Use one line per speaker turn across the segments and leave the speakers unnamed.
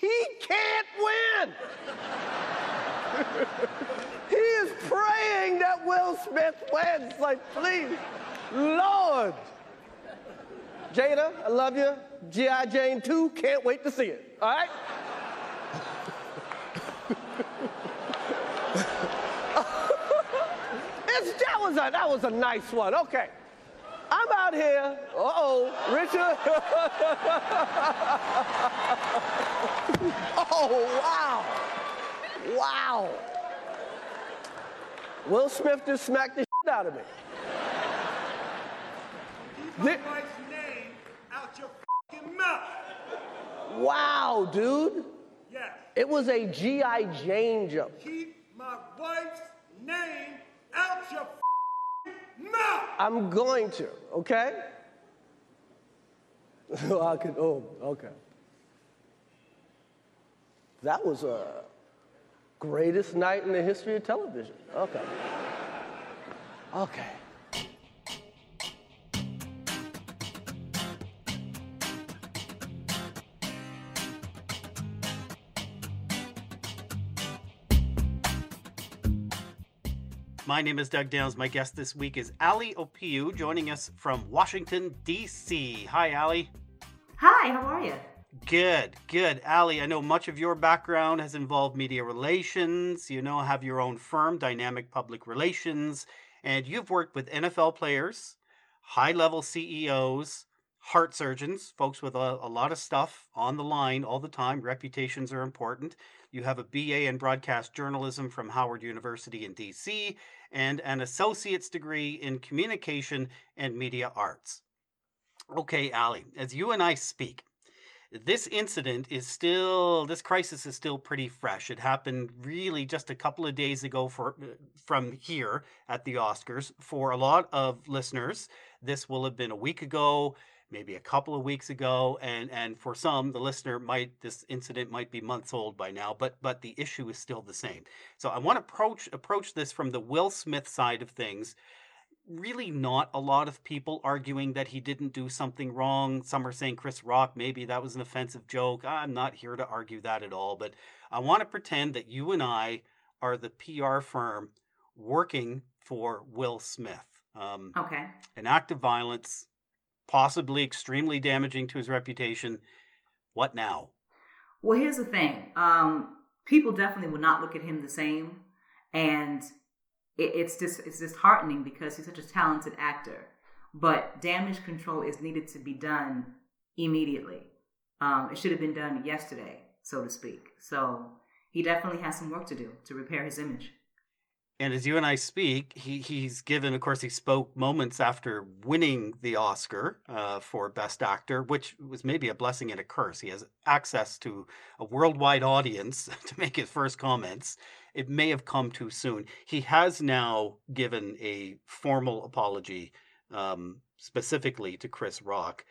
He can't win. he is praying that Will Smith wins. Like, please, Lord. Jada, I love you. G.I. Jane 2, can't wait to see it. All right? that, was a, that was a nice one. Okay. I'm out here. Uh oh, Richard. oh, wow. Wow. Will Smith just smacked the shit out of me.
Keep my wife's name out your fucking mouth.
Wow, dude.
Yes.
It was a G.I. Jane jump.
Keep my wife's name out your fucking mouth.
I'm going to, okay? So I could, oh, okay. That was a greatest night in the history of television. Okay. Okay.
My name is Doug Downs. My guest this week is Ali Opiu, joining us from Washington, D.C. Hi, Ali.
Hi, how are you?
Good, good. Ali, I know much of your background has involved media relations. You know, have your own firm, Dynamic Public Relations, and you've worked with NFL players, high level CEOs, heart surgeons, folks with a, a, lot of stuff on the line all the time. Reputations are important. You have a BA in broadcast journalism from Howard University in DC and an associate's degree in communication and media arts. Okay, Ali, as you and I speak, this incident is still this crisis is still pretty fresh. It happened really just a couple of days ago for uh, from here at the oscars. For a lot of listeners this will have been a week ago maybe a couple of weeks ago and and for some the listener might this incident might be months old by now but but the issue is still the same. So i want to approach approach this from the will smith side of things really not a lot of people arguing that he didn't do something wrong. Some are saying Chris Rock, maybe that was an offensive joke. I'm not here to argue that at all, but I want to pretend that you and I are the PR firm working for Will Smith.
Um, okay.
An act of violence, possibly extremely damaging to his reputation. What now?
Well, here's the thing. Um, people definitely will not look at him the same. And it, it's just it's disheartening because he's such a talented actor. But damage control is needed to be done immediately. Um, it should have been done yesterday, so to speak. So he definitely has some work to do to repair his image.
And as you and I speak, he, he's given, of course, he spoke moments after winning the Oscar uh, for Best Actor, which was maybe a blessing and a curse. He has access to a worldwide audience to make his first comments it may have come too soon. He has now given a formal apology um, specifically to Chris Rock.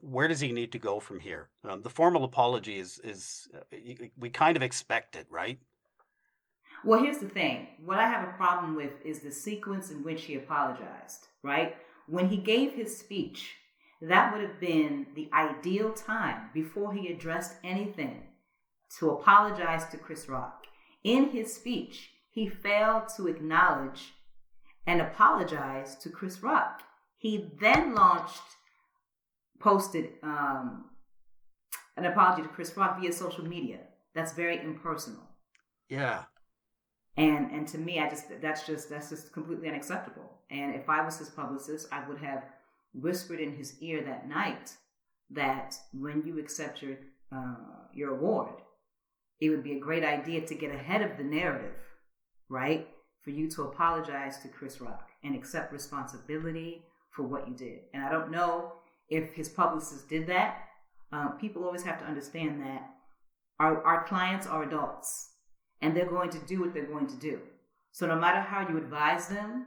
Where does he need to go from here? Um, the formal apology is is uh, we kind of expect it, right?
Well, here's the thing. What I have a problem with is the sequence in which he apologized, right? When he gave his speech, that would have been the ideal time before he addressed anything to apologize to Chris Rock. In his speech, he failed to acknowledge and apologize to Chris Rock. He then launched, posted um, an apology to Chris Rock via social media. That's very impersonal.
Yeah.
And and to me, I just that's just that's just completely unacceptable. And if I was his publicist, I would have whispered in his ear that night that when you accept your uh, your award, it would be a great idea to get ahead of the narrative, right? For you to apologize to Chris Rock and accept responsibility for what you did. And I don't know if his publicist did that. Um, people always have to understand that our, our clients are adults and they're going to do what they're going to do. So no matter how you advise them,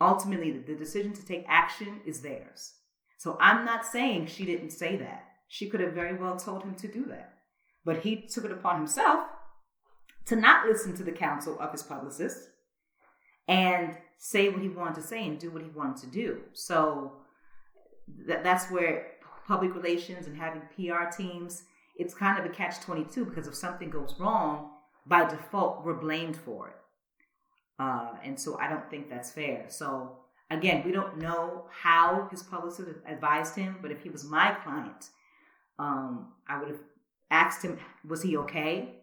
ultimately the decision to take action is theirs. So I'm not saying she didn't say that. She could have very well told him to do that. But he took it upon himself to not listen to the counsel of his publicist and say what he wanted to say and do what he wanted to do. So that, that's where public relations and having PR teams it's kind of a catch 22 because if something goes wrong, by default, we're blamed for it. Uh, and so I don't think that's fair. So again, we don't know how his publicist advised him, but if he was my client, um, I would have asked him, was he okay?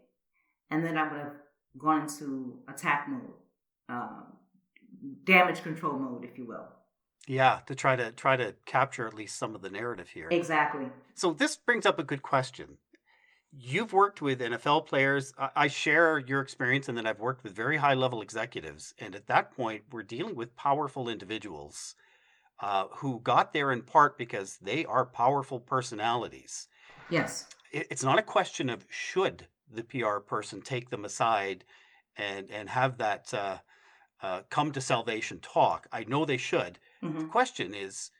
And then I would have gone into attack mode, um, damage control mode, if you will.
Yeah, to try to try to capture at least some of the narrative here.
Exactly.
So this brings up a good question. You've worked with NFL players. I share your experience, and then I've worked with very high level executives. And at that point, we're dealing with powerful individuals uh, who got there in part because they are powerful personalities.
Yes.
It's not a question of should the PR person take them aside and and have that uh, uh, come to salvation talk. I know they should. Mm-hmm. The question is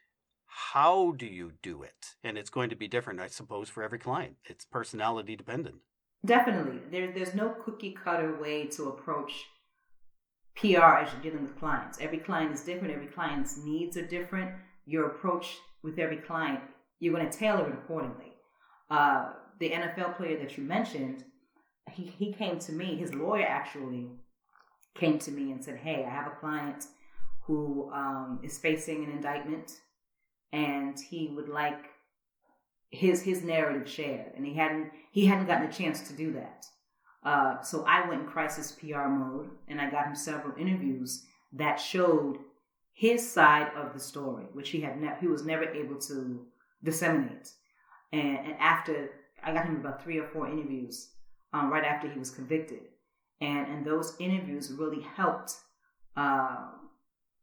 how do you do it? And it's going to be different, I suppose, for every client. It's personality dependent.
Definitely. There, there's no cookie cutter way to approach PR as you're dealing with clients. Every client is different, every client's needs are different. Your approach with every client, you're going to tailor it accordingly. Uh, the NFL player that you mentioned, he, he came to me, his lawyer actually came to me and said, Hey, I have a client who um, is facing an indictment and he would like his his narrative shared, and he hadn't he hadn't gotten a chance to do that. Uh, so I went in crisis PR mode, and I got him several interviews that showed his side of the story, which he had ne- he was never able to disseminate. And, and after I got him about three or four interviews, um, right after he was convicted, and and those interviews really helped uh,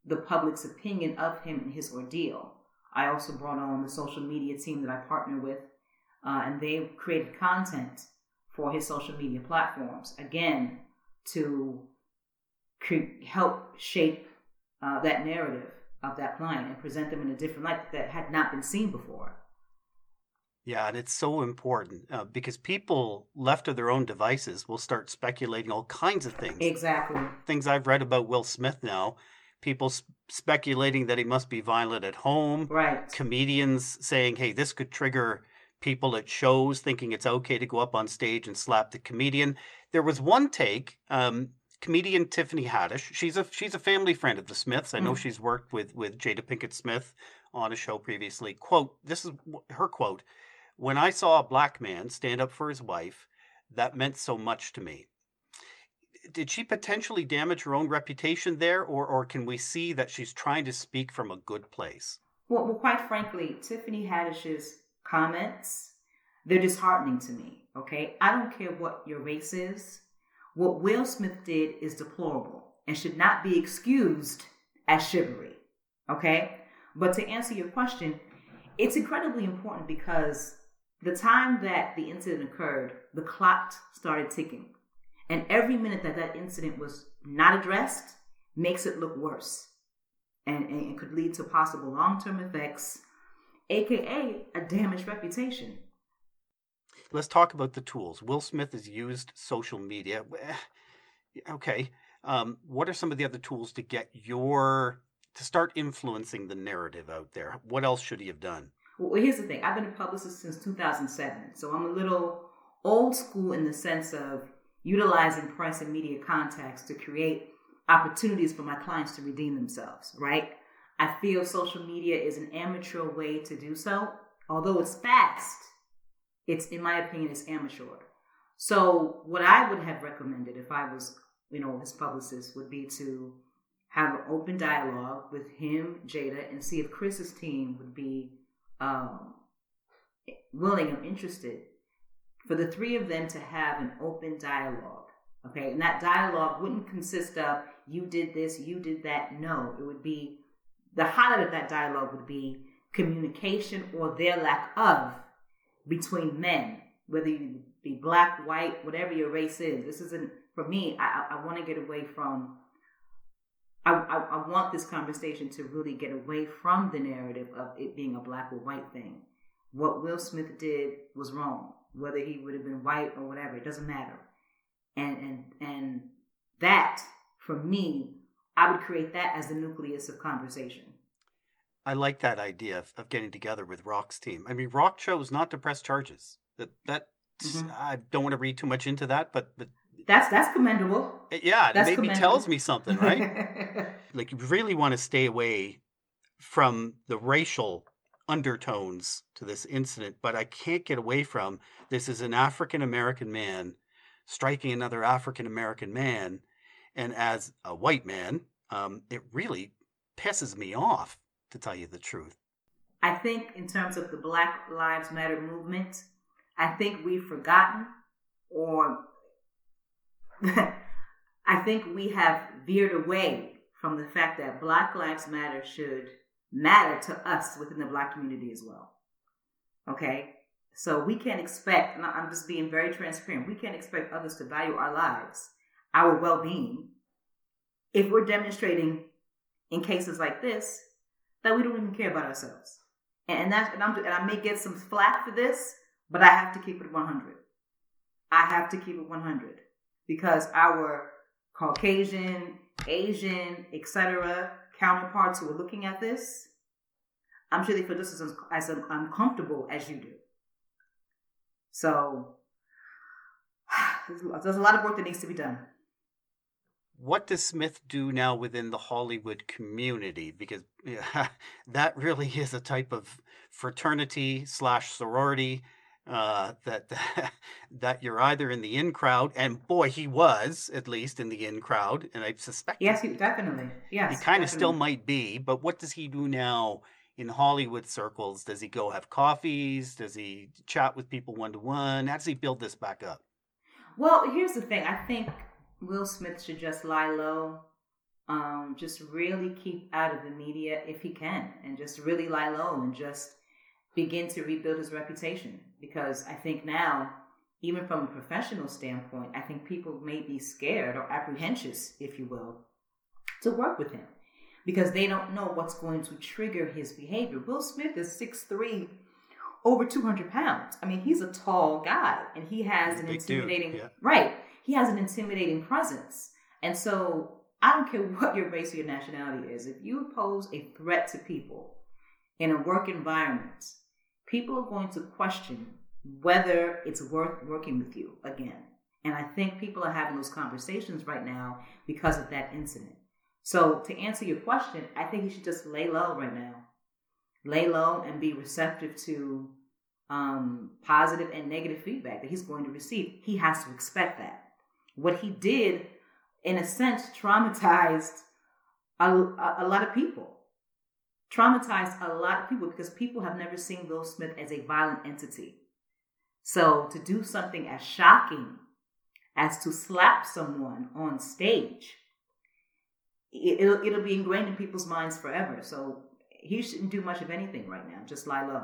the public's opinion of him and his ordeal. I also brought on the social media team that I partner with, uh, and they created content for his social media platforms, again, to cre- help shape uh, that narrative of that client and present them in a different light that had not been seen before.
Yeah, and it's so important uh, because people left to their own devices will start speculating all kinds of things.
Exactly.
Things I've read about Will Smith now people speculating that he must be violent at home.
Right.
Comedians saying, hey, this could trigger people at shows thinking it's okay to go up on stage and slap the comedian. There was one take, um, comedian Tiffany Haddish. She's a she's a family friend of the Smiths. I know mm. she's worked with with Jada Pinkett Smith on a show previously. Quote: This is her quote. When I saw a black man stand up for his wife, that meant so much to me did she potentially damage her own reputation there, or or can we see that she's trying to speak from a good place?
Well, well quite frankly, Tiffany Haddish's comments they're disheartening to me. Okay, I don't care what your race is. What Will Smith did is deplorable and should not be excused as chivalry. Okay, but to answer your question, it's incredibly important because the time that the incident occurred, the clock started ticking. And every minute that that incident was not addressed makes it look worse and, and it could lead to possible long term effects, aka a damaged reputation.
Let's talk about the tools. Will Smith has used social media. Okay. Um, what are some of the other tools to get your to start influencing the narrative out there? What else should he have done?
Well, here's the thing. I've been a publicist since 2007, so I'm a little old school in the sense of utilizing press and media contacts to create opportunities for my clients to redeem themselves, right? I feel social media is an amateur way to do so. Although it's fast, it's, in my opinion, it's amateur. So what I would have recommended if I was, you know, his publicist would be to have an open dialogue with him, Jada, and see if Chris's team would be um, willing or interested for the three of them to have an open dialogue. Okay, and that dialogue wouldn't consist of you did this, you did that. No, it would be the highlight of that dialogue would be communication or their lack of between men, whether you be black, white, whatever your race is. This isn't for me. I, I want to get away from. I, I, I want this conversation to really get away from the narrative of it being a black or white thing. What Will Smith did was wrong whether he would have been white or whatever, it doesn't matter. And and and that for me, I would create that as the nucleus of conversation.
I like that idea of, of getting together with Rock's team. I mean, Rock chose not to press charges. That that
Mhm.
I don't want to read too much into that, but but
That's that's commendable.
yeah, it
That's
maybe
commendable.
tells me something, right? like you really want to stay away from the racial undertones to this incident, but I can't get away from this is an African American man striking another African American man, and as a white man, um, it really pisses me off to tell you the truth.
I think in terms of the Black Lives Matter movement, I think we've forgotten or I think we have veered away from the fact that Black Lives Matter should matter to us within the Black community as well. Okay? So we can't expect, and I'm just being very transparent, we can't expect others to value our lives, our well being, if we're demonstrating in cases like this that we don't even care about ourselves. And that's and, I'm, and I may get some flack for this, but I have to keep it 100. I have to keep it 100 because our Caucasian, Asian, etc. counterparts who are looking at this, I'm sure they feel just as, as uncomfortable as you do. So there's a lot of work that needs to be done.
What does Smith do now within the Hollywood community? Because yeah, that really is a type of fraternity slash sorority uh, that that you're either in the in crowd, and boy, he was at least in the in crowd, and I suspect
Yes, he, definitely. Yes,
he kind of still might be. But what does he do now in Hollywood circles? Does he go have coffees? Does he chat with people one to one? How does he build this back up?
Well, here's the thing. I think Will Smith should just lie low. Um, just really keep out of the media if he can, and just really lie low and just begin to rebuild his reputation. Because I think now, even from a professional standpoint, I think people may be scared or apprehensive, if you will, to work with him because they don't know what's going to trigger his behavior. Will Smith is 6'3, over 200 pounds. I mean, he's a tall guy and he has an intimidating,
yeah.
right? He has an intimidating presence. And so I don't care what your race or your nationality is, if you pose a threat to people in a work environment, people are going to question whether it's worth working with you again. And I think people are having those conversations right now because of that incident. So to answer your question, I think he should just lay low right now. Lay low and be receptive to um, positive and negative feedback that he's going to receive. He has to expect that. What he did, in a sense, traumatized a, a, a lot of people. Traumatized a lot of people because people have never seen Will Smith as a violent entity. So to do something as shocking as to slap someone on stage, it, it'll, it'll be ingrained in people's minds forever. So he shouldn't do much of anything right now. Just lie low.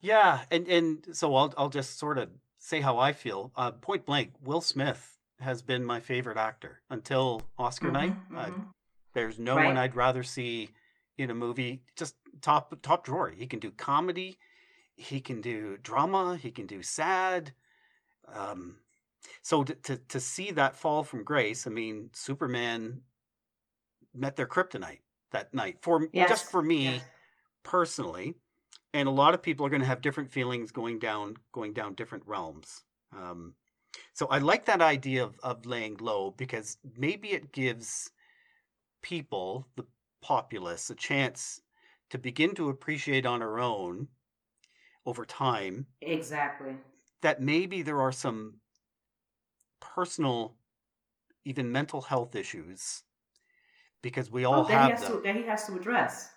Yeah, and and so I'll I'll just sort of say how I feel. Uh, point blank, Will Smith has been my favorite actor until Oscar night.
Mhm,
Uh,
mhm.
there's no
Right.
one I'd rather see in a movie. Just top top drawer. He can do comedy, he can do drama, he can do sad. Um, so to, to to see that fall from grace, I mean, Superman met their kryptonite that night. For
Yes,
just for me
yes.
personally, and a lot of people are going to have different feelings going down going down different realms. Um, so I like that idea of, of laying low because maybe it gives people, the populace, a chance to begin to appreciate on our own over time
Exactly.
that maybe there are some personal, even mental health issues because we all
Oh, that he
have
has
them
to that he has to address.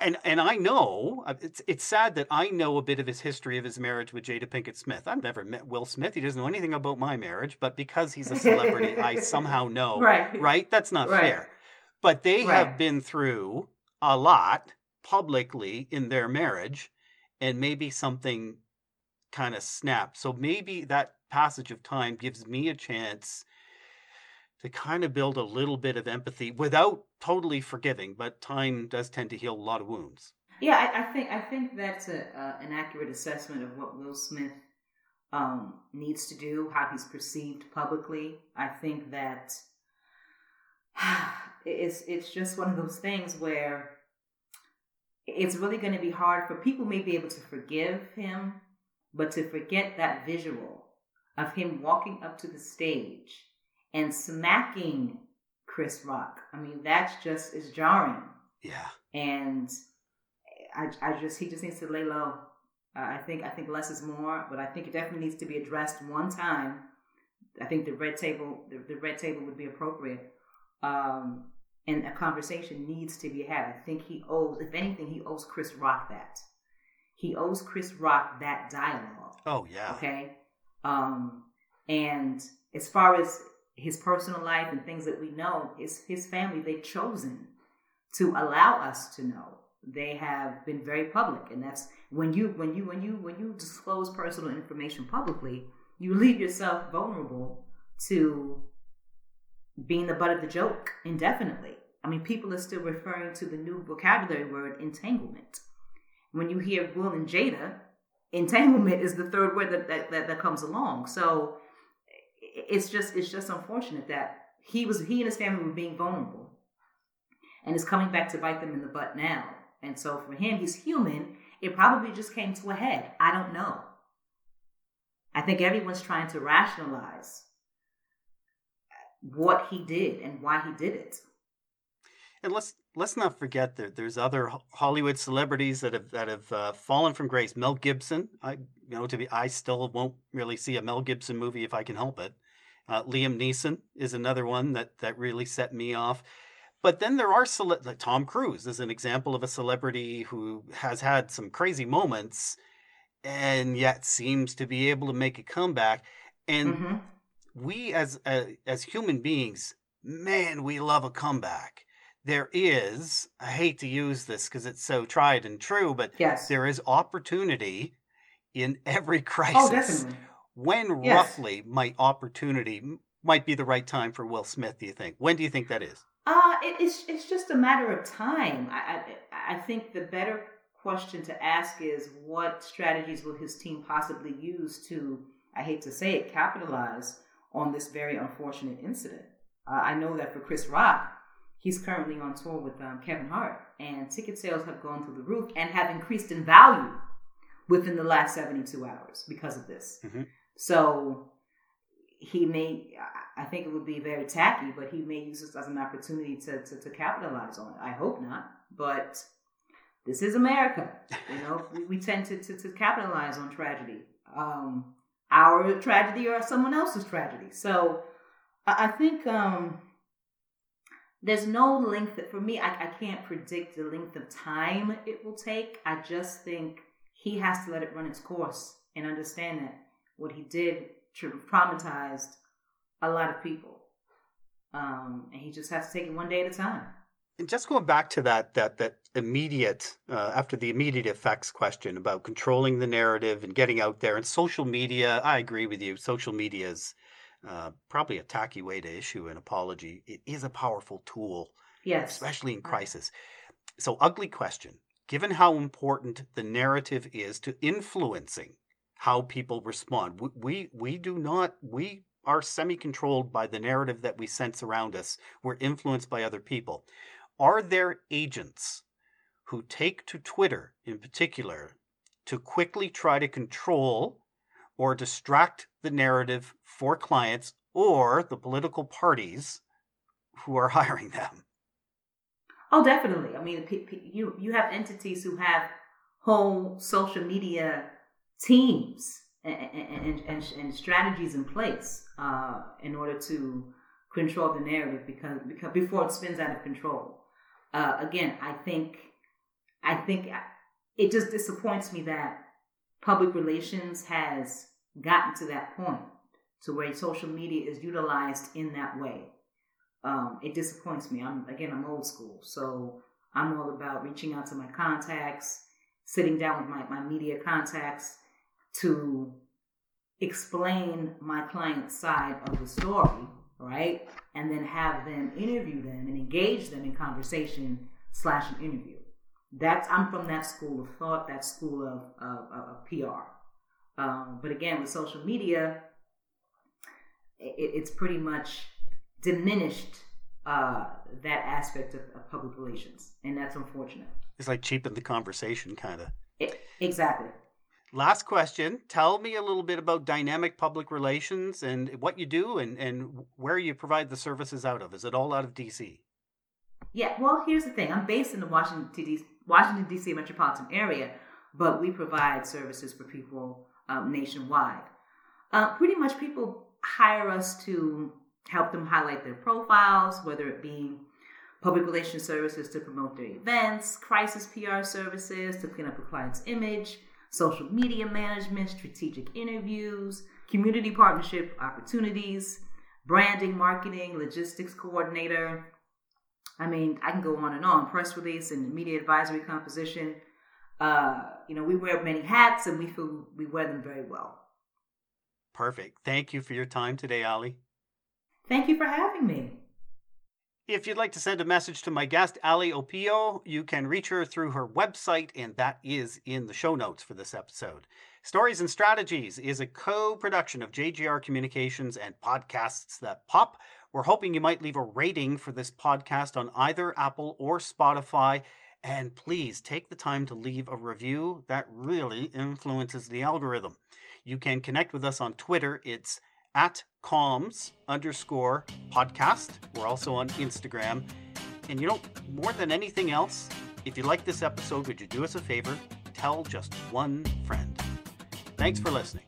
and and I know uh, it's it's sad that I know a bit of his history of his marriage with Jada Pinkett Smith. I've never met Will Smith. He doesn't know anything about my marriage, but because he's a celebrity, I somehow know.
Right.
Right? That's not
Right.
fair. But they
Right.
have been through a lot publicly in their marriage, and maybe something kind of snapped. So maybe that passage of time gives me a chance to kind of build a little bit of empathy without totally forgiving, but time does tend to heal a lot of wounds.
Yeah, I, I think I think that's a, uh, an accurate assessment of what Will Smith um, needs to do, how he's perceived publicly. I think that it's it's just one of those things where it's really going to be hard for people may be able to forgive him But to forget that visual of him walking up to the stage and smacking Chris Rock, I mean, that's just is jarring.
Yeah.
And I, I just he just needs to lay low. Uh, I think I think less is more, but I think it definitely needs to be addressed one time. I think the red table the, the red table would be appropriate. Um, and a conversation needs to be had. I think he owes, if anything, he owes Chris Rock that. He owes Chris Rock that dialogue.
Oh yeah.
Okay. Um, and as far as his personal life and things that we know, his his family they've chosen to allow us to know. They have been very public, and that's when you when you when you when you disclose personal information publicly, you leave yourself vulnerable to being the butt of the joke indefinitely. I mean, people are still referring to the new vocabulary word entanglement. When you hear Will and Jada, entanglement is the third word that, that, that, that comes along. So it's just it's just unfortunate that he was he and his family were being vulnerable. And it's coming back to bite them in the butt now. And so for him, he's human. It probably just came to a head. I don't know. I think everyone's trying to rationalize what he did and why he did it.
And let's let's not forget that there's other Hollywood celebrities that have that have uh, fallen from grace. Mel Gibson, I you know to be I still won't really see a Mel Gibson movie if I can help it. Uh, Liam Neeson is another one that that really set me off. But then there are cele- like Tom Cruise is an example of a celebrity who has had some crazy moments, and yet seems to be able to make a comeback. And
Mm-hmm.
We as uh, as human beings, man, we love a comeback. There is, I hate to use this because it's so tried and true, but
Yes.
there is opportunity in every crisis.
Oh, definitely.
When
Yes.
roughly might opportunity might be the right time for Will Smith? Do you think? When do you think that is?
Uh, it, it's it's just a matter of time. I, I I think the better question to ask is what strategies will his team possibly use to I hate to say it capitalize on this very unfortunate incident. Uh, I know that for Chris Rock, he's currently on tour with um, Kevin Hart, and ticket sales have gone through the roof and have increased in value within the last seventy two hours because of this.
Mhm.
So he may I- I think it would be very tacky, but he may use this as an opportunity to, to, to capitalize on it. I hope not, but this is America. You know, we, we tend to, to, to capitalize on tragedy. Um, our tragedy or someone else's tragedy. So I, think um, there's no length that for me, I, I can't predict the length of time it will take. I just think he has to let it run its course and understand that what he did traumatized a lot of people. Um, and he just has to take it one day at a time.
And just going back to that that that immediate uh, after the immediate effects question about controlling the narrative and getting out there and social media, I agree with you. Social media is uh, probably a tacky way to issue an apology. It is a powerful tool,
Yes.
especially in crisis. So, ugly question. Given how important the narrative is to influencing how people respond, we we, we do not we are semi-controlled by the narrative that we sense around us. We're influenced by other people. Are there agents who take to Twitter in particular to quickly try to control or distract the narrative for clients or the political parties who are hiring them?
Oh, definitely. I mean, you you have entities who have whole social media teams and and, and, and strategies in place uh, in order to control the narrative because because before it spins out of control. Uh, again, I think I think it just disappoints me that public relations has gotten to that point to where social media is utilized in that way um, it disappoints me. I'm again, I'm old school, so I'm all about reaching out to my contacts, sitting down with my, my media contacts to explain my client's side of the story, right? And then have them interview them and engage them in conversation slash an interview. That's I'm from that school of thought, that school of, of, of, PR. Um, but again, with social media, it, it's pretty much diminished uh, that aspect of, of public relations, and that's unfortunate.
It's like cheapen the conversation, kind of.
Exactly.
Last question. Tell me a little bit about dynamic public relations and what you do and, and where you provide the services out of. Is it all out of DC?
Yeah, well, here's the thing. I'm based in the Washington, D.C. Washington, D.C. metropolitan area, but we provide services for people um, nationwide. Uh, pretty much people hire us to help them highlight their profiles, whether it be public relations services to promote their events, crisis PR services to clean up a client's image, social media management, strategic interviews, community partnership opportunities, branding, marketing, logistics coordinator. I mean, I can go on and on. Press release and media advisory composition. Uh, you know, we wear many hats and we feel we wear them very well.
Perfect. Thank you for your time today, Ali.
Thank you for having me.
If you'd like to send a message to my guest, Ali Opio, you can reach her through her website, and that is in the show notes for this episode. Stories and Strategies is a co production of JGR Communications and Podcasts That Pop. We're hoping you might leave a rating for this podcast on either Apple or Spotify. And please take the time to leave a review. That really influences the algorithm. You can connect with us on Twitter. It's at comms underscore podcast. We're also on Instagram. And you know, more than anything else, if you like this episode, would you do us a favor? Tell just one friend. Thanks for listening.